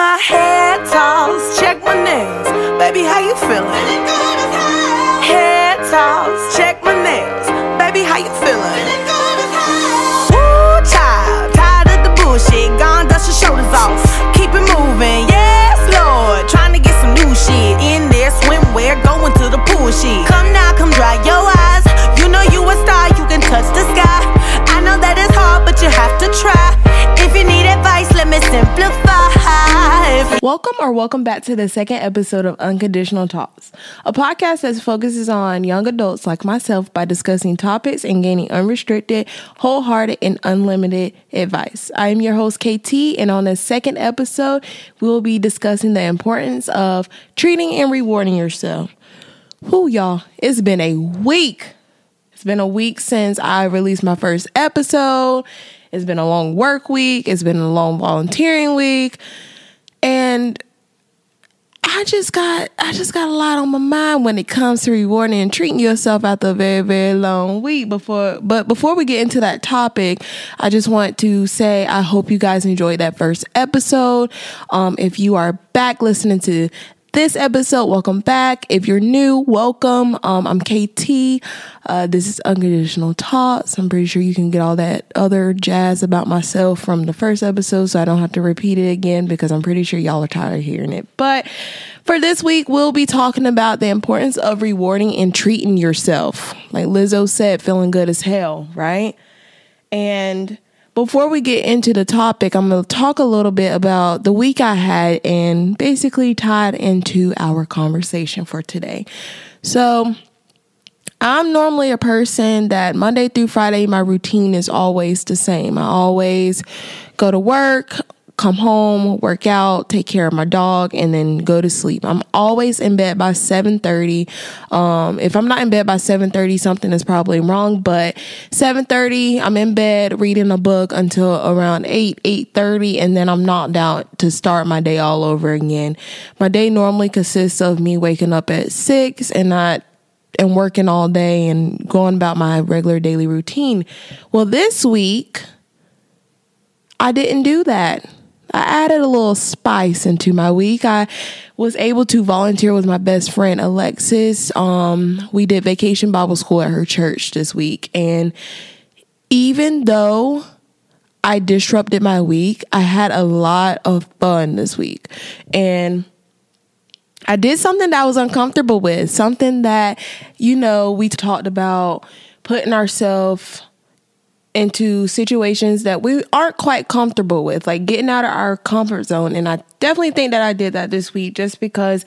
my hair toss, check my nails. Baby, how you feeling? Hair toss, check my nails. Baby, how you feeling? Woo, child, tired of the bullshit. Gone, dust your shoulders off. Keep it moving, yes, Lord. Trying to get some new shit in there. Swimwear, going to the pool shit. Welcome or welcome back to the second episode of Unconditional Talks, a podcast that focuses on young adults like myself by discussing topics and gaining unrestricted, wholehearted, and unlimited advice. I am your host, KT, and on the second episode, we will be discussing the importance of treating and rewarding yourself. Who y'all, it's been a week. It's been a week since I released my first episode. It's been a long work week. It's been a long volunteering week. And I just got I just got a lot on my mind when it comes to rewarding and treating yourself after a very very long week. Before but before we get into that topic I just want to say I hope you guys enjoyed that first episode. Um if you are back listening to this episode. Welcome back. If you're new, welcome. Um, I'm KT. Uh, this is Unconditional Talks. I'm pretty sure you can get all that other jazz about myself from the first episode, so I don't have to repeat it again because I'm pretty sure y'all are tired of hearing it. But for this week, we'll be talking about the importance of rewarding and treating yourself. Like Lizzo said, feeling good as hell, right? And before we get into the topic, I'm going to talk a little bit about the week I had and basically tied into our conversation for today. So, I'm normally a person that Monday through Friday, my routine is always the same. I always go to work, come home, work out, take care of my dog, and then go to sleep. I'm always in bed by 7:30. Um, if I'm not in bed by 7:30, something is probably wrong. But 7:30, I'm in bed reading a book until around 8, 8:30, and then I'm knocked out to start my day all over again. My day normally consists of me waking up at six and not and working all day and going about my regular daily routine. Well, this week I didn't do that. I added a little spice into my week. I was able to volunteer with my best friend Alexis. Um, we did vacation Bible school at her church this week, and even though I disrupted my week, I had a lot of fun this week, and I did something that I was uncomfortable with, something that you know we talked about putting ourselves into situations that we aren't quite comfortable with, like getting out of our comfort zone. And I definitely think that I did that this week just because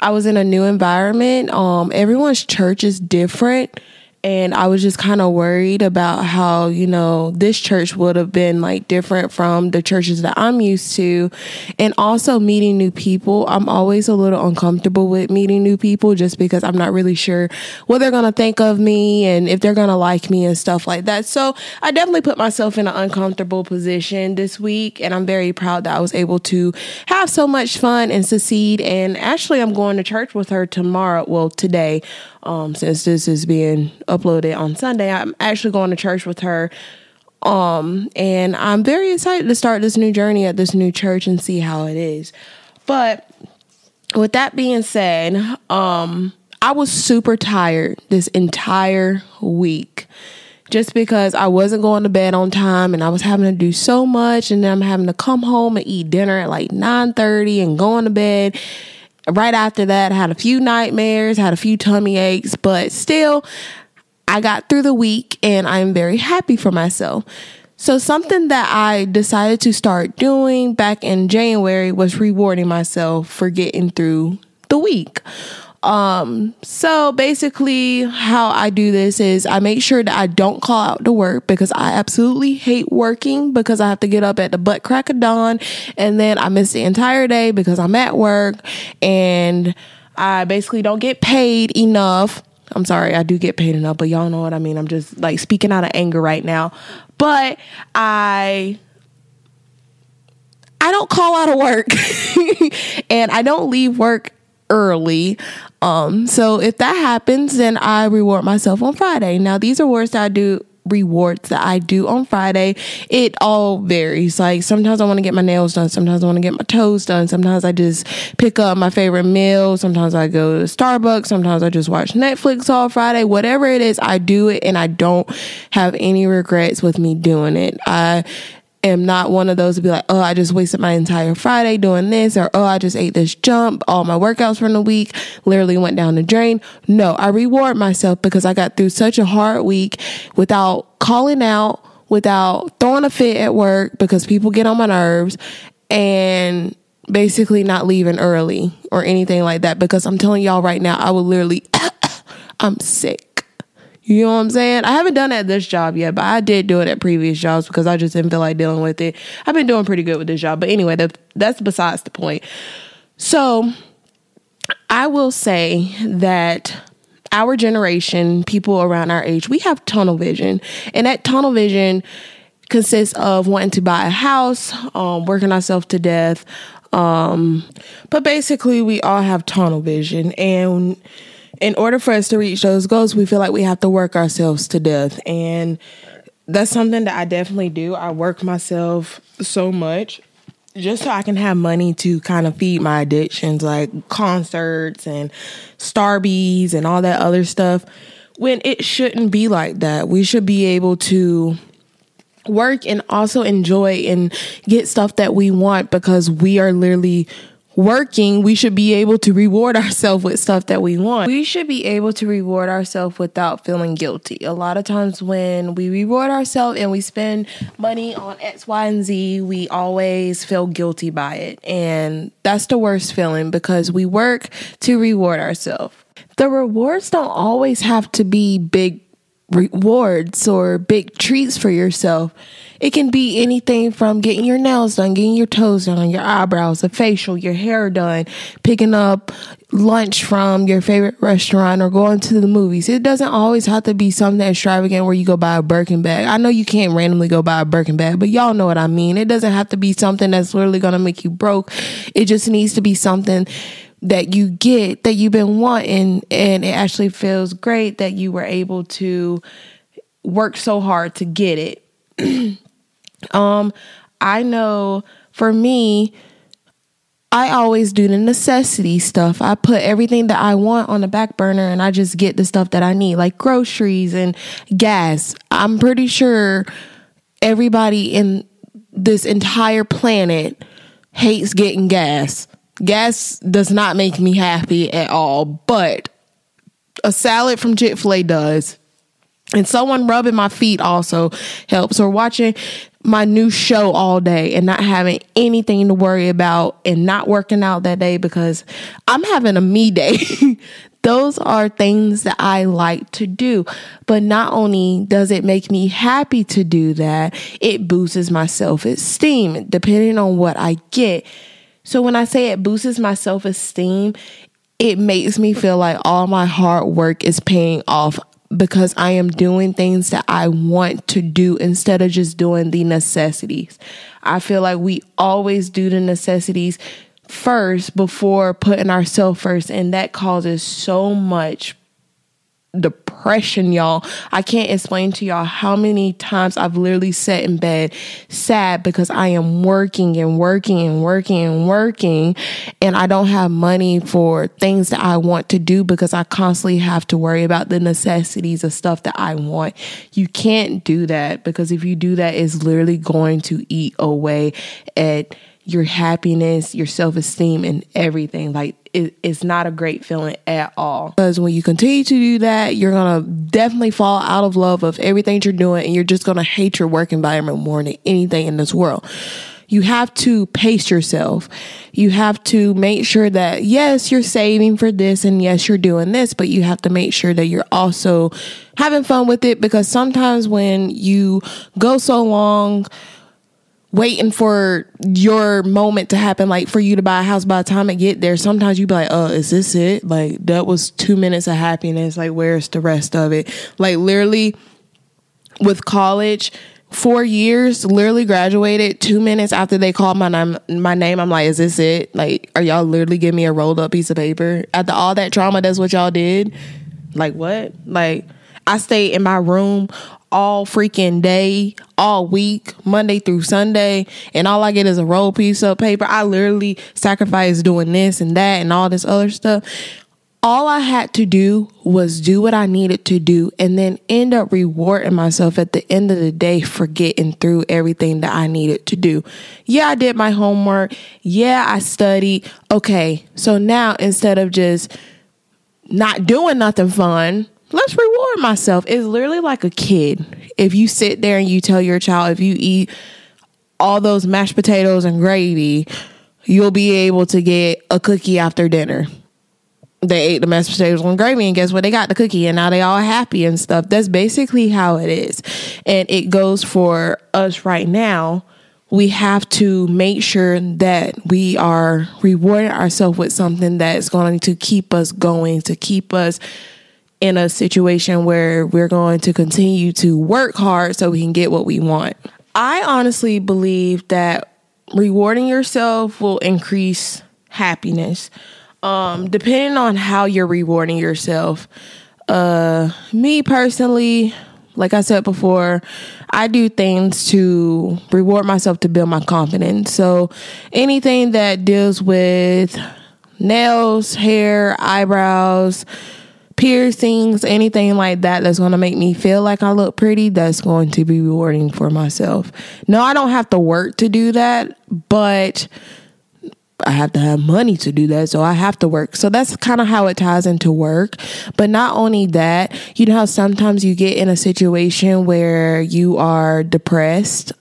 I was in a new environment. Um, everyone's church is different and I was just kind of worried about how, you know, this church would have been like different from the churches that I'm used to. And also meeting new people. I'm always a little uncomfortable with meeting new people just because I'm not really sure what they're going to think of me and if they're going to like me and stuff like that. So I definitely put myself in an uncomfortable position this week. And I'm very proud that I was able to have so much fun and succeed. And actually, I'm going to church with her tomorrow. Well, today um, since this is being uploaded on Sunday. I'm actually going to church with her. Um, and I'm very excited to start this new journey at this new church and see how it is. But with that being said, um, I was super tired this entire week just because I wasn't going to bed on time and I was having to do so much and then I'm having to come home and eat dinner at like 9:30 and going to bed right after that, I had a few nightmares, had a few tummy aches, but still, I got through the week and I'm very happy for myself. So, something that I decided to start doing back in January was rewarding myself for getting through the week. Um, so basically how I do this is I make sure that I don't call out to work because I absolutely hate working because I have to get up at the butt crack of dawn and then I miss the entire day because I'm at work and I basically don't get paid enough. I'm sorry, I do get paid enough, but y'all know what I mean. I'm just like speaking out of anger right now. But I I don't call out of work and I don't leave work early. Um, so if that happens, then I reward myself on Friday. Now, these are words that I do rewards that I do on Friday. It all varies. Like sometimes I want to get my nails done, sometimes I want to get my toes done, sometimes I just pick up my favorite meal, sometimes I go to Starbucks, sometimes I just watch Netflix all Friday. Whatever it is, I do it and I don't have any regrets with me doing it. I am not one of those to be like, oh, I just wasted my entire Friday doing this, or oh, I just ate this jump. All my workouts from the week literally went down the drain. No, I reward myself because I got through such a hard week without calling out, without throwing a fit at work because people get on my nerves, and basically not leaving early or anything like that. Because I'm telling y'all right now, I would literally, I'm sick. You know what I'm saying? I haven't done that at this job yet, but I did do it at previous jobs because I just didn't feel like dealing with it. I've been doing pretty good with this job. But anyway, that, that's besides the point. So I will say that our generation, people around our age, we have tunnel vision. And that tunnel vision consists of wanting to buy a house, um, working ourselves to death. Um, but basically, we all have tunnel vision. And in order for us to reach those goals, we feel like we have to work ourselves to death. And that's something that I definitely do. I work myself so much just so I can have money to kind of feed my addictions like concerts and Starbies and all that other stuff. When it shouldn't be like that. We should be able to work and also enjoy and get stuff that we want because we are literally working, we should be able to reward ourselves with stuff that we want. We should be able to reward ourselves without feeling guilty. A lot of times when we reward ourselves and we spend money on X, Y, and Z, we always feel guilty by it. And that's the worst feeling because we work to reward ourselves. The rewards don't always have to be big rewards or big treats for yourself. It can be anything from getting your nails done, getting your toes done, your eyebrows, a facial, your hair done, picking up lunch from your favorite restaurant or going to the movies. It doesn't always have to be something extravagant where you go buy a Birkin bag. I know you can't randomly go buy a Birkin bag, but y'all know what I mean. It doesn't have to be something that's literally going to make you broke. It just needs to be something that you get that you've been wanting and it actually feels great that you were able to work so hard to get it. um I know for me I always do the necessity stuff. I put everything that I want on the back burner and I just get the stuff that I need, like groceries and gas. I'm pretty sure everybody in this entire planet hates getting gas. Gas does not make me happy at all, but a salad from Chick fil A does. And someone rubbing my feet also helps, or watching my new show all day and not having anything to worry about and not working out that day because I'm having a me day. Those are things that I like to do. But not only does it make me happy to do that, it boosts my self esteem depending on what I get. So when I say it boosts my self esteem, it makes me feel like all my hard work is paying off because I am doing things that I want to do instead of just doing the necessities. I feel like we always do the necessities first before putting ourselves first, and that causes so much depression, y'all. I can't explain to y'all how many times I've literally sat in bed sad because I am working and working and working and working and I don't have money for things that I want to do because I constantly have to worry about the necessities of stuff that I want. You can't do that because if you do that, it's literally going to eat away at your happiness, your self esteem, and everything. Like it, it's not a great feeling at all. Because when you continue to do that, you're gonna definitely fall out of love of everything you're doing, and you're just gonna hate your work environment more than anything in this world. You have to pace yourself. You have to make sure that yes, you're saving for this, and yes, you're doing this, but you have to make sure that you're also having fun with it because sometimes when you go so long waiting for your moment to happen, like for you to buy a house by the time it get there, sometimes you be like, oh, is this it? Like that was two minutes of happiness. Like where's the rest of it? Like literally with college, four years, literally graduated two minutes after they called my name my name. I'm like, is this it? Like, are y'all literally giving me a rolled up piece of paper? After all that trauma, that's what y'all did? Like what? Like I stayed in my room all freaking day, all week, Monday through Sunday, and all I get is a roll piece of paper. I literally sacrifice doing this and that and all this other stuff. All I had to do was do what I needed to do and then end up rewarding myself at the end of the day for getting through everything that I needed to do. Yeah, I did my homework. Yeah, I studied. Okay, so now instead of just not doing nothing fun, let's reward myself. It's literally like a kid. If you sit there and you tell your child, if you eat all those mashed potatoes and gravy, you'll be able to get a cookie after dinner. They ate the mashed potatoes and gravy, and guess what? They got the cookie, and now they all happy and stuff. That's basically how it is. And it goes for us right now. We have to make sure that we are rewarding ourselves with something that's going to keep us going, to keep us in a situation where we're going to continue to work hard so we can get what we want. I honestly believe that rewarding yourself will increase happiness. Um, depending on how you're rewarding yourself. Uh, me personally, like I said before, I do things to reward myself to build my confidence. So anything that deals with nails, hair, eyebrows, piercings, anything like that that's going to make me feel like I look pretty, that's going to be rewarding for myself. No, I don't have to work to do that, but I have to have money to do that, so I have to work. So that's kind of how it ties into work. But not only that, you know how sometimes you get in a situation where you are depressed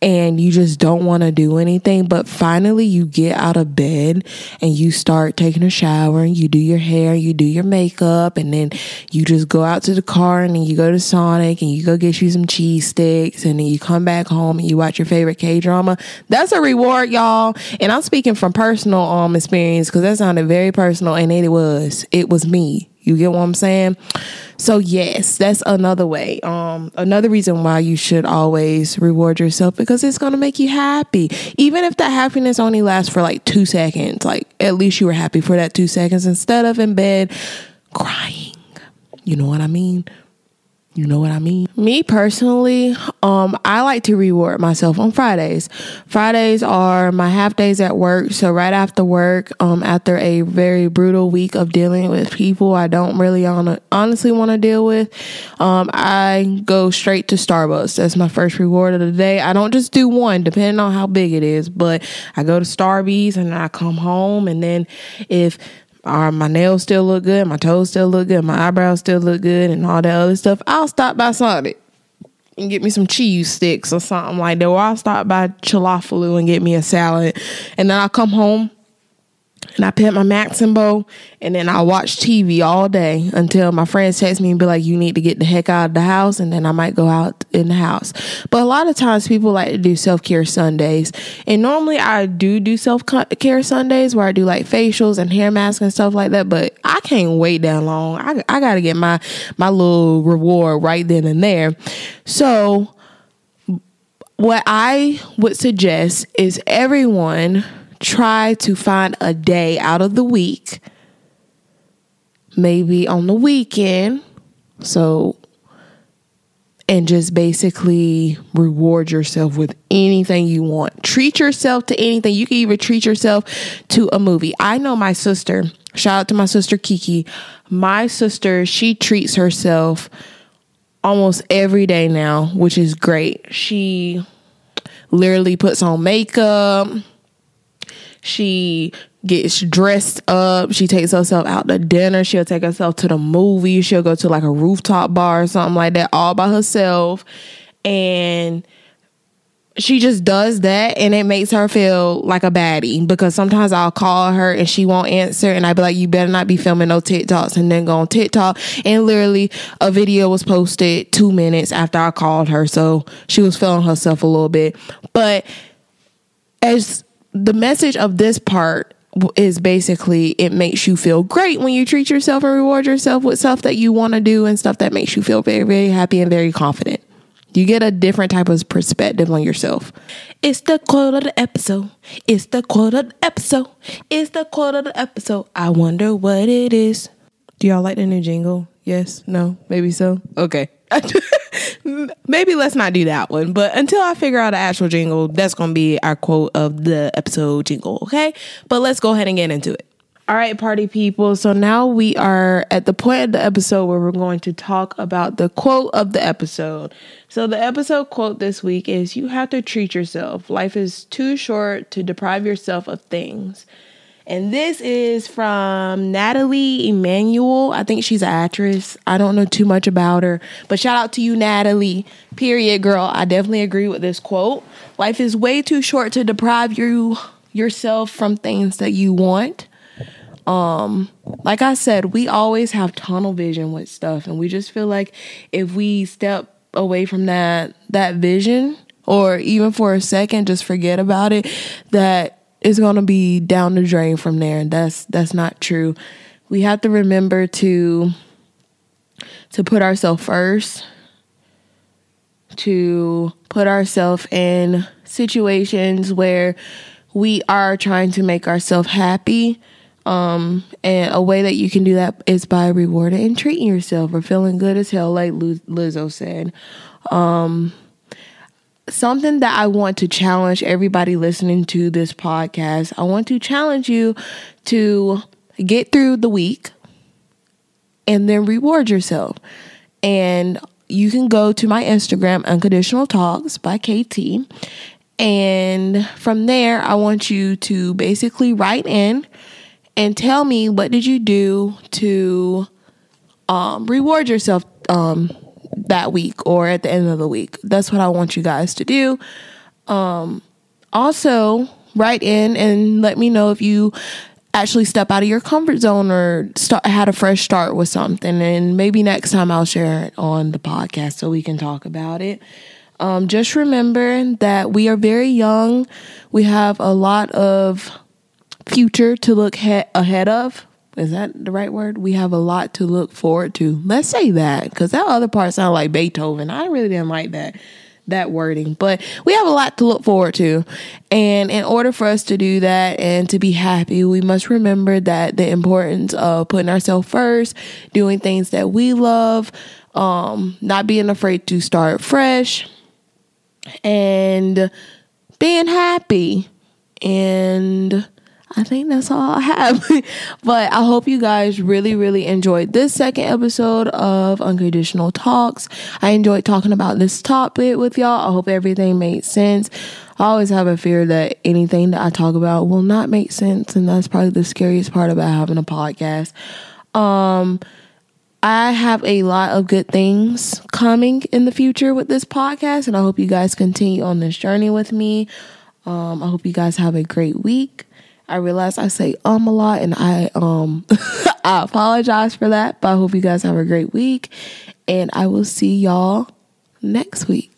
and you just don't want to do anything, but finally you get out of bed and you start taking a shower and you do your hair, you do your makeup, and then you just go out to the car and then you go to Sonic and you go get you some cheese sticks and then you come back home and you watch your favorite K drama. That's a reward, y'all. And I'm speaking from personal um experience because that sounded very personal and it was. It was me. You get what I'm saying? So yes, that's another way. Um, another reason why you should always reward yourself because it's gonna make you happy. Even if that happiness only lasts for like two seconds, like at least you were happy for that two seconds instead of in bed crying. You know what I mean? You know what I mean? Me personally, um, I like to reward myself on Fridays. Fridays are my half days at work. So right after work, um, after a very brutal week of dealing with people I don't really honestly want to deal with, um, I go straight to Starbucks. That's my first reward of the day. I don't just do one, depending on how big it is, but I go to Starbucks and I come home and then if are my nails still look good, my toes still look good, my eyebrows still look good, and all that other stuff, I'll stop by Sonic and get me some cheese sticks or something like that. Or I'll stop by Chick fil A and get me a salad. And then I'll come home and I pet my Maximbo and then I watch TV all day until my friends text me and be like, you need to get the heck out of the house. And then I might go out in the house. But a lot of times people like to do self care Sundays. And normally I do do self care Sundays where I do like facials and hair masks and stuff like that. But I can't wait that long. I, I got to get my, my little reward right then and there. So what I would suggest is everyone try to find a day out of the week, maybe on the weekend. So, and just basically reward yourself with anything you want. Treat yourself to anything. You can even treat yourself to a movie. I know my sister, shout out to my sister Kiki. My sister, she treats herself almost every day now, which is great. She literally puts on makeup she gets dressed up. She takes herself out to dinner. She'll take herself to the movie. She'll go to like a rooftop bar or something like that all by herself. And she just does that and it makes her feel like a baddie because sometimes I'll call her and she won't answer and I'd be like, you better not be filming no TikToks and then go on TikTok. And literally a video was posted two minutes after I called her. So she was feeling herself a little bit. But as the message of this part is basically it makes you feel great when you treat yourself and reward yourself with stuff that you want to do and stuff that makes you feel very, very happy and very confident. You get a different type of perspective on yourself. It's the quote of the episode. It's the quote of the episode. It's the quote of the episode. I wonder what it is. Do y'all like the new jingle? Yes? No? Maybe so? Okay. maybe let's not do that one. But until I figure out an actual jingle, that's going to be our quote of the episode jingle, okay? But let's go ahead and get into it. All right, party people. So now we are at the point of the episode where we're going to talk about the quote of the episode. So the episode quote this week is You have to treat yourself. Life is too short to deprive yourself of things. And this is from Natalie Emmanuel. I think she's an actress. I don't know too much about her, but shout out to you, Natalie. Period, girl. I definitely agree with this quote. Life is way too short to deprive you yourself from things that you want. Um, like I said, we always have tunnel vision with stuff, and we just feel like if we step away from that that vision, or even for a second, just forget about it, that it's gonna be down the drain from there, and that's that's not true. We have to remember to to put ourselves first, to put ourselves in situations where we are trying to make ourselves happy um, and a way that you can do that is by rewarding and treating yourself or feeling good as hell, like Lizzo said. Um, something that I want to challenge everybody listening to this podcast. I want to challenge you to get through the week and then reward yourself. And you can go to my Instagram, Unconditional Talks by KT. And from there, I want you to basically write in and tell me what did you do to um, reward yourself um, that week or at the end of the week. That's what I want you guys to do. Um, also, write in and let me know if you actually step out of your comfort zone or start had a fresh start with something and maybe next time I'll share it on the podcast so we can talk about it. Um, just remember that we are very young. We have a lot of future to look he- ahead of. Is that the right word? We have a lot to look forward to. Let's say that because that other part sounded like Beethoven. I really didn't like that that wording, but we have a lot to look forward to. And in order for us to do that and to be happy, we must remember that the importance of putting ourselves first, doing things that we love, um, not being afraid to start fresh, and being happy. And I think that's all I have. but I hope you guys really, really enjoyed this second episode of Unconditional Talks. I enjoyed talking about this topic with y'all. I hope everything made sense. I always have a fear that anything that I talk about will not make sense, and that's probably the scariest part about having a podcast. Um, I have a lot of good things coming in the future with this podcast, and I hope you guys continue on this journey with me. Um, I hope you guys have a great week. I realize I say um a lot and I um I apologize for that, but I hope you guys have a great week and I will see y'all next week.